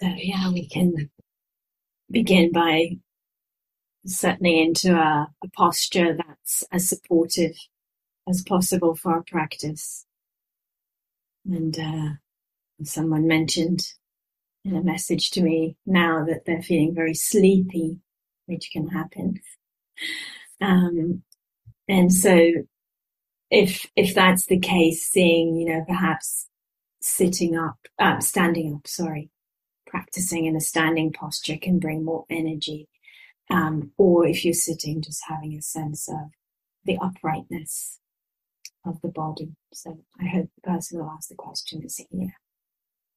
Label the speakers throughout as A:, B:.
A: So yeah, we can begin by settling into a, a posture that's as supportive as possible for our practice. And uh, someone mentioned in a message to me now that they're feeling very sleepy, which can happen. Um, and so if if that's the case, seeing, you know, perhaps sitting up, uh, standing up, sorry, practicing in a standing posture can bring more energy. Um, or if you're sitting, just having a sense of the uprightness of the body. So I hope the person who asked the question is here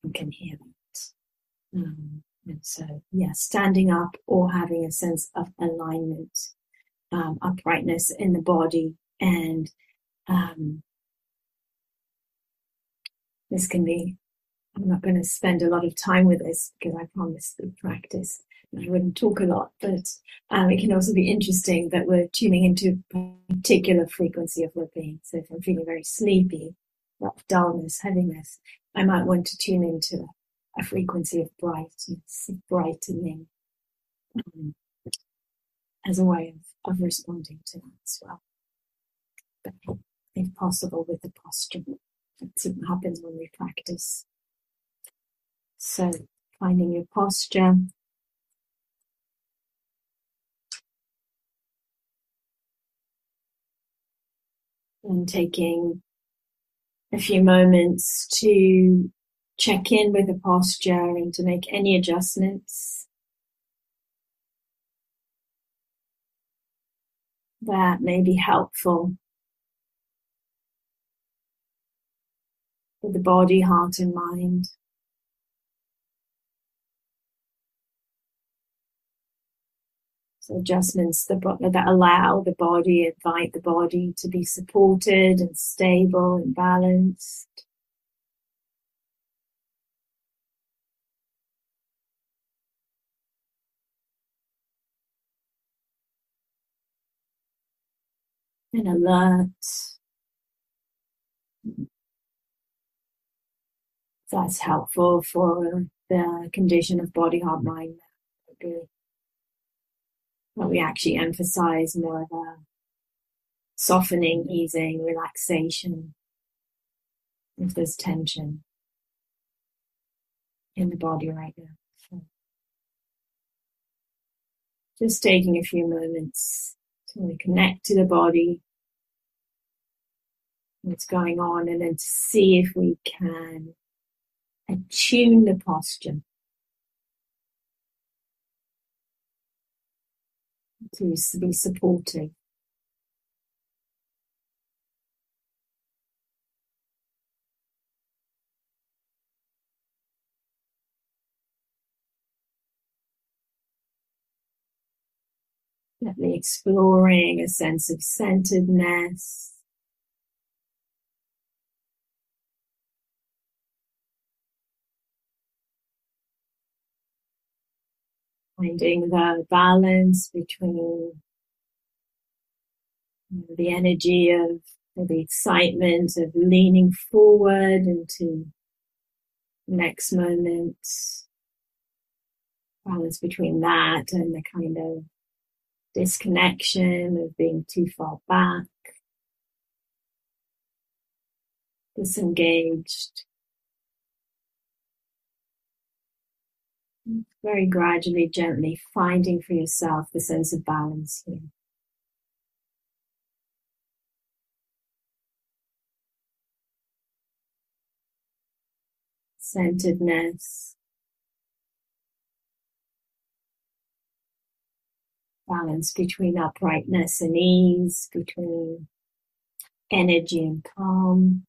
A: and can hear that. Um, and so, yeah, standing up or having a sense of alignment, um, uprightness in the body and um, this can be, I'm not going to spend a lot of time with this because I promised the practice. I wouldn't talk a lot, but um, it can also be interesting that we're tuning into a particular frequency of well-being. So if I'm feeling very sleepy, dullness, heaviness, I might want to tune into a frequency of brightness, brightening, um, as a way of, of responding to that as well. But if possible, with the posture. What happens when we practice. So, finding your posture. And taking a few moments to check in with the posture and to make any adjustments that may be helpful with the body, heart, and mind. Adjustments that, allow the body, invite the body to be supported and stable and balanced. And alert. that's helpful for the condition of body, heart, mind. But we actually emphasize more of a softening, easing, relaxation if there's tension in the body right now. So just taking a few moments to connect to the body, what's going on, and then to see if we can attune the posture to be supportive. Definitely exploring a sense of centeredness. Finding the balance between the energy of the excitement of leaning forward into next moment, balance between that and the kind of disconnection of being too far back, disengaged. Very gradually, gently finding for yourself the sense of balance here. Centeredness. Balance between uprightness and ease, between energy and calm.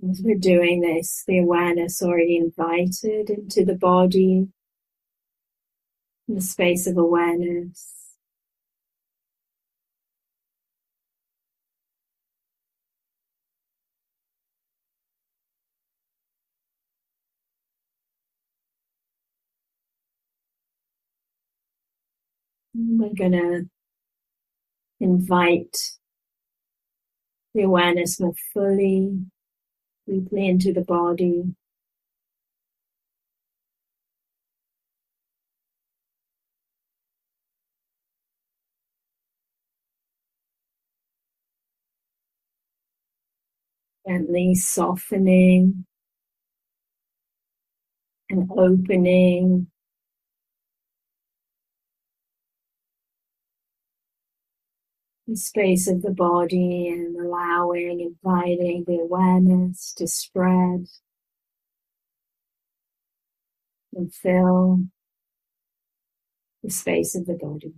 A: As we're doing this, the awareness already invited into the body, the space of awareness. We're going to invite the awareness more fully, deeply into the body. Gently softening and opening space of the body and allowing, inviting the awareness to spread and fill the space of the body.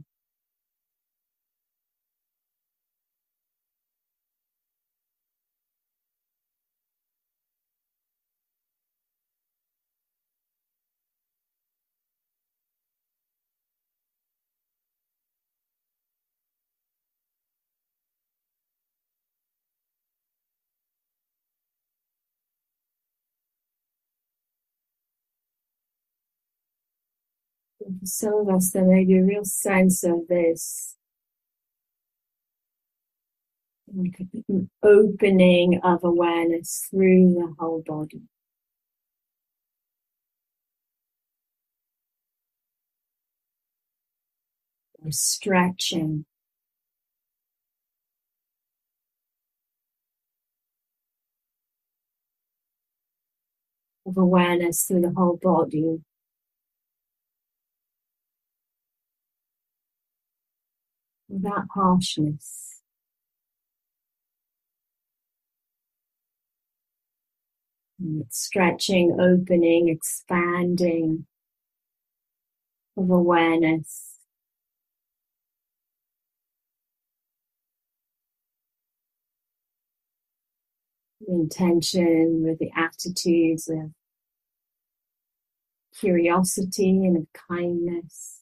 A: For some of us, there may be a real sense of this opening of awareness through the whole body. Or stretching. Of awareness through the whole body. Without harshness. And it's stretching, opening, expanding of awareness. The intention with the attitudes of curiosity and of kindness.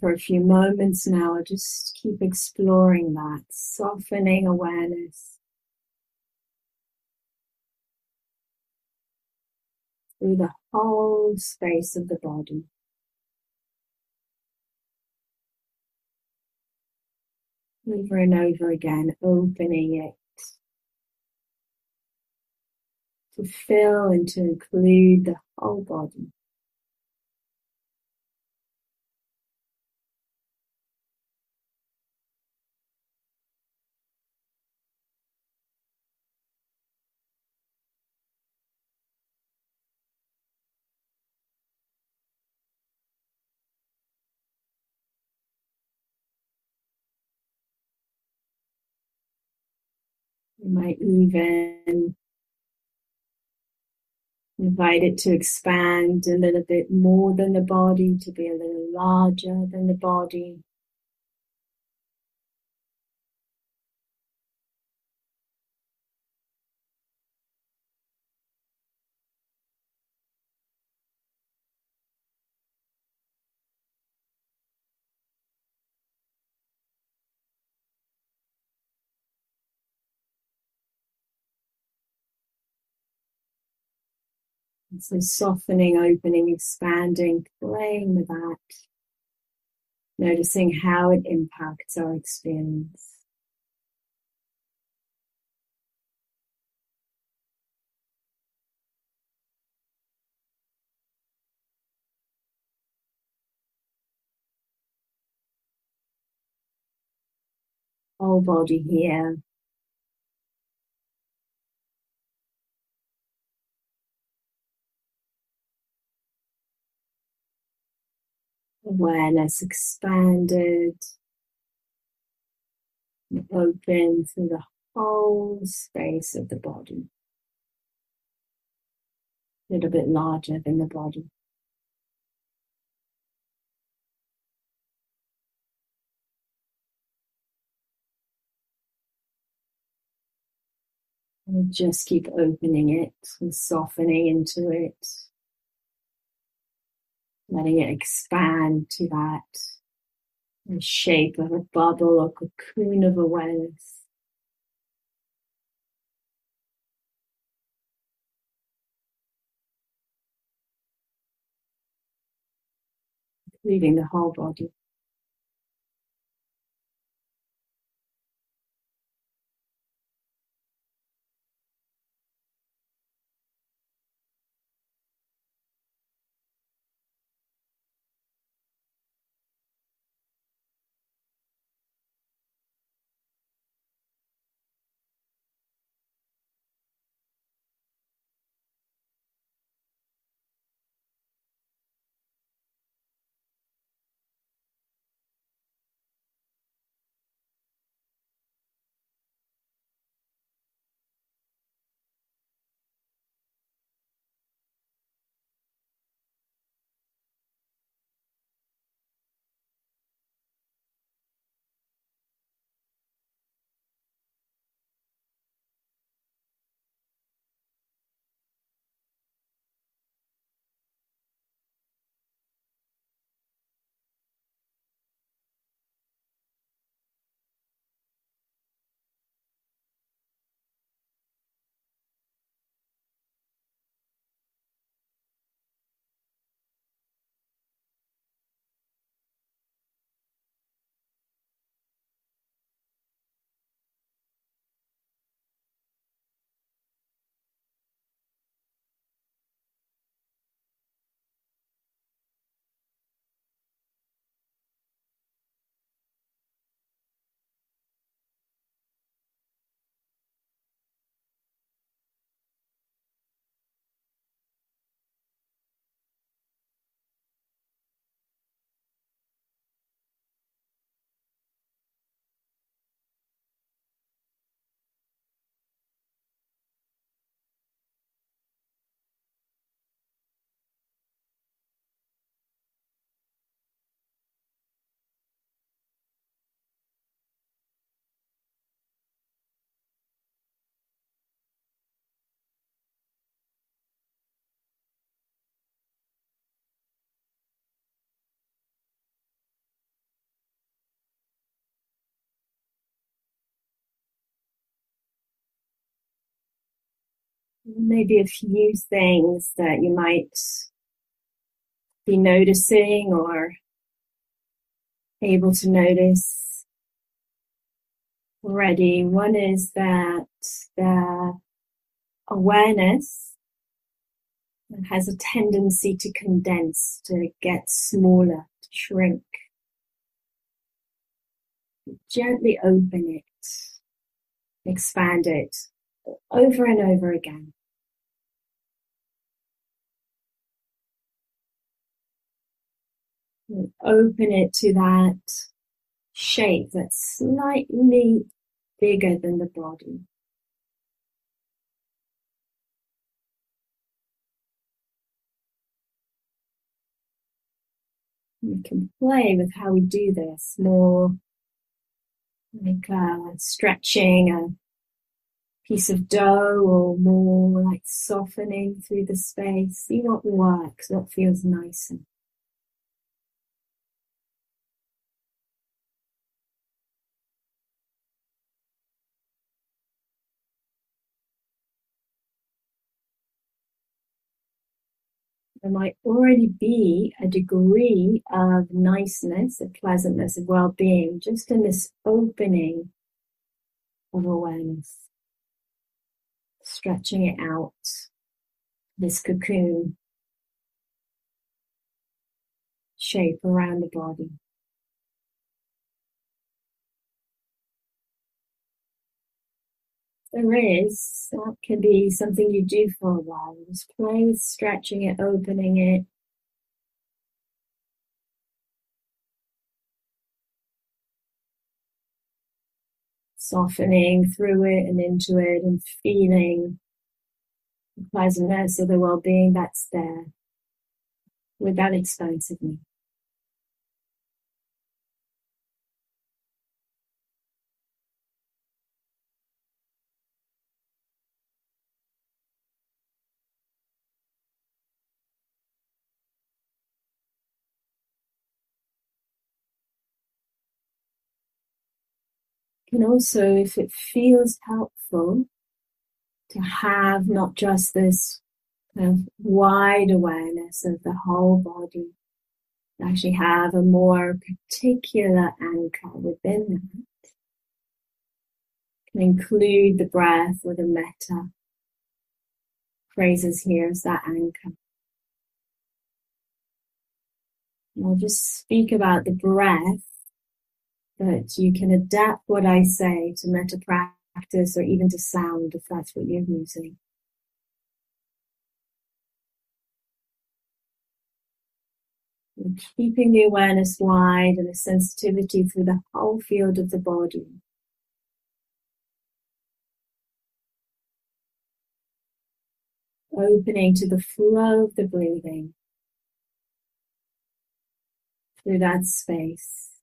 A: For a few moments now, just keep exploring that, softening awareness through the whole space of the body. Over and over again, opening it to fill and to include the whole body. You might even invite it to expand a little bit more than the body, to be a little larger than the body. And so softening, opening, expanding, playing with that, noticing how it impacts our experience. Whole body here, awareness expanded open through the whole space of the body. A little bit larger than the body. And just keep opening it and softening into it letting it expand to that shape of a bubble or cocoon of awareness. Including the whole body. Maybe a few things that you might be noticing or able to notice already. One is that the awareness has a tendency to condense, to get smaller, to shrink. Gently open it, expand it over and over again. Open it to that shape that's slightly bigger than the body. We can play with how we do this more like uh, stretching a piece of dough or more like softening through the space. See what works, what feels nicer. There might already be a degree of niceness, of pleasantness, of well-being, just in this opening of awareness. Stretching it out, this cocoon shape around the body. There is, that can be something you do for a while. Just play stretching it, opening it. Softening through it and into it and feeling the pleasantness of the well-being that's there without expansiveness. Can also, if it feels helpful, to have not just this kind of wide awareness of the whole body, actually have a more particular anchor within that. Can include the breath or the metta phrases here as that anchor. And I'll just speak about the breath, but you can adapt what I say to metta practice or even to sound if that's what you're using. And keeping the awareness wide and the sensitivity through the whole field of the body. Opening to the flow of the breathing through that space.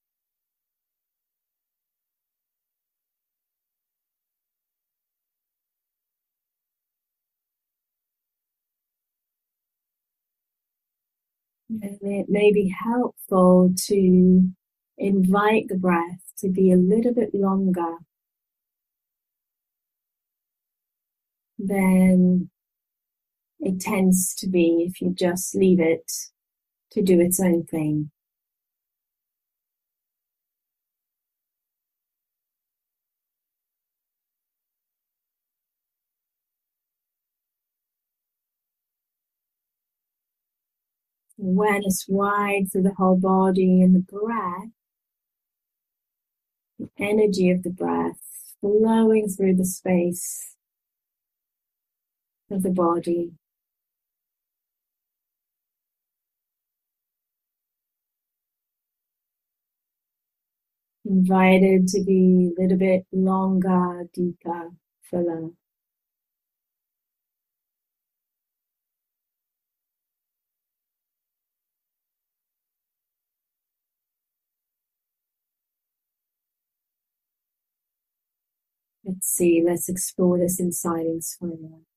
A: And it may be helpful to invite the breath to be a little bit longer than it tends to be if you just leave it to do its own thing. Awareness wide through the whole body and the breath, the energy of the breath flowing through the space of the body. Invited to be a little bit longer, deeper, fuller. Let's see, let's explore this in silence for a.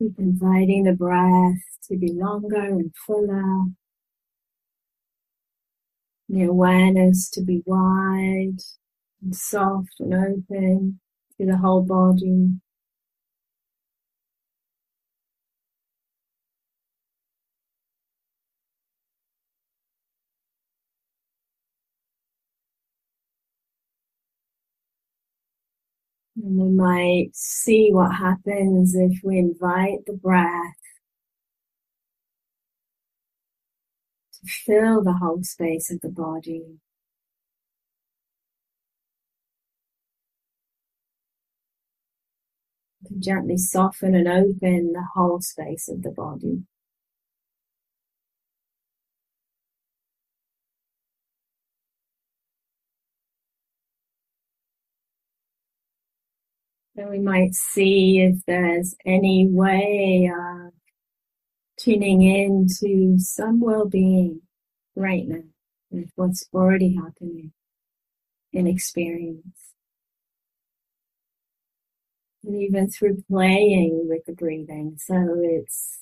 A: inviting the breath to be longer and fuller. The awareness to be wide and soft and open to the whole body. And we might see what happens if we invite the breath to fill the whole space of the body. To gently soften and open the whole space of the body. Then we might see if there's any way of tuning in to some well-being right now with what's already happening in experience. And even through playing with the breathing, so it's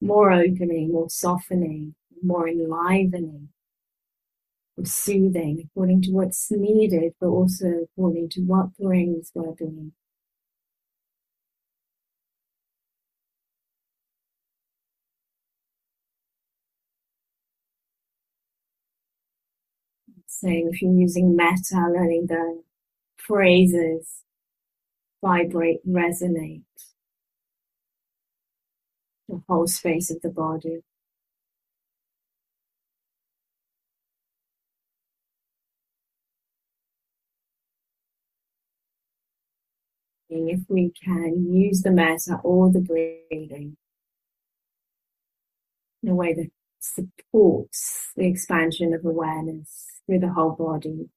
A: more opening, more softening, more enlivening soothing according to what's needed, but also according to what brings well-being. Same if you're using metta, letting the phrases vibrate, resonate the whole space of the body. If we can use the metta or the breathing in a way that supports the expansion of awareness through the whole body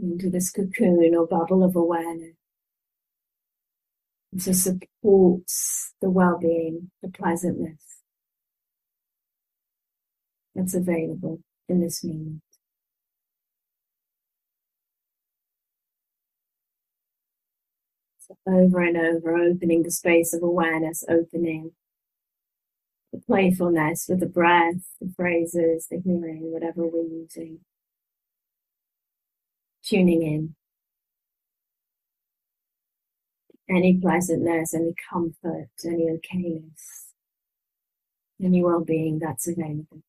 A: into this cocoon or bubble of awareness. And so supports the well-being, the pleasantness that's available in this moment. Over and over, opening the space of awareness, opening the playfulness with the breath, the phrases, the hearing, whatever we're using. Tuning in. Any pleasantness, any comfort, any okayness, any well-being that's available.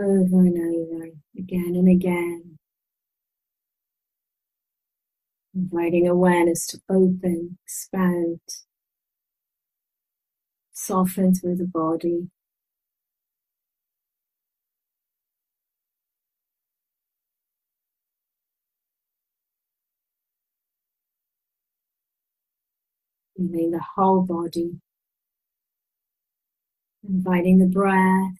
A: Over and over, again and again. Inviting awareness to open, expand, soften through the body. Feeling the whole body. Inviting the breath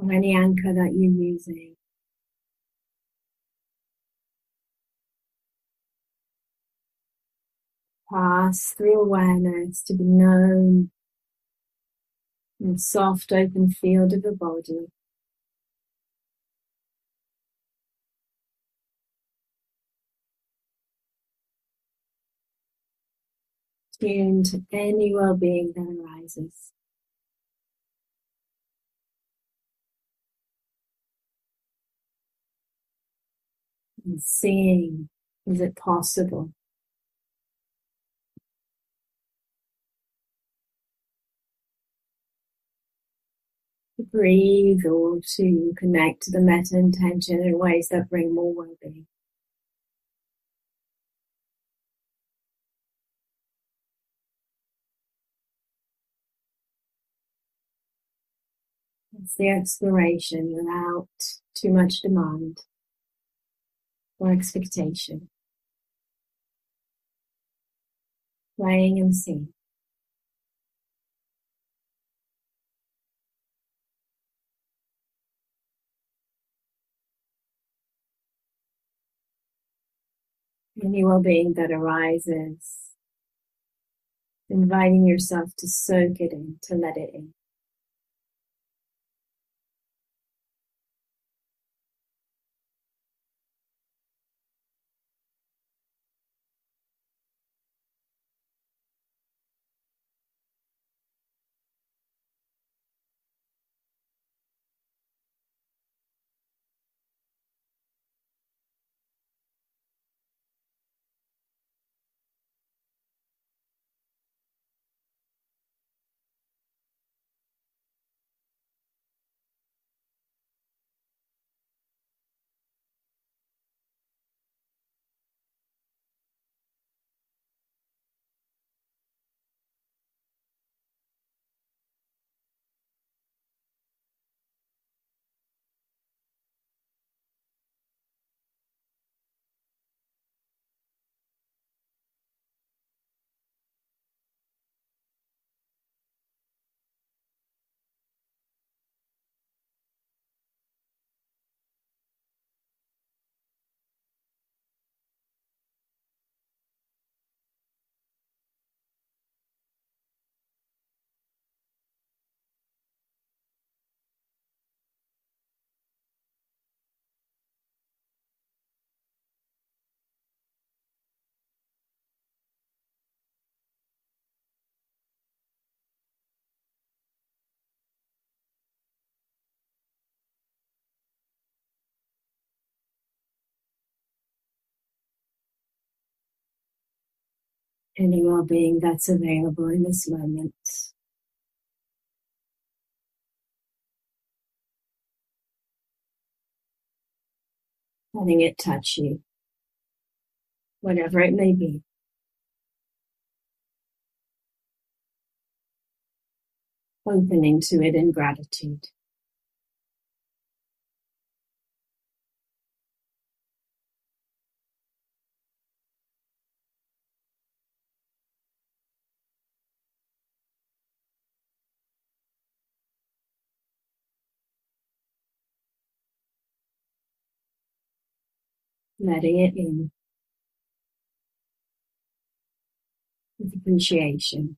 A: or any anchor that you're using. Pass through awareness to be known in the soft open field of the body. Tune to any well-being that arises. And seeing is it possible to breathe or to connect to the metta intention in ways that bring more well-being. It's the exploration without too much demand or expectation. Playing and seeing. Any well-being that arises, inviting yourself to soak it in, to let it in. Any well-being that's available in this moment. Letting it touch you, whatever it may be. Opening to it in gratitude. Letting it in with appreciation.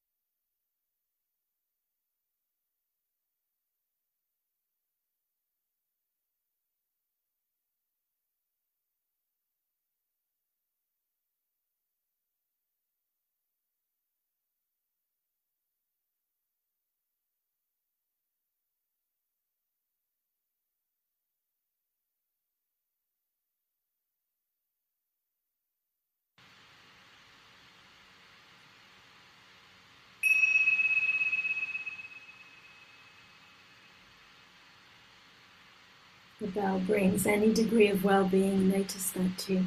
A: Bell brings any degree of well-being. Notice that too.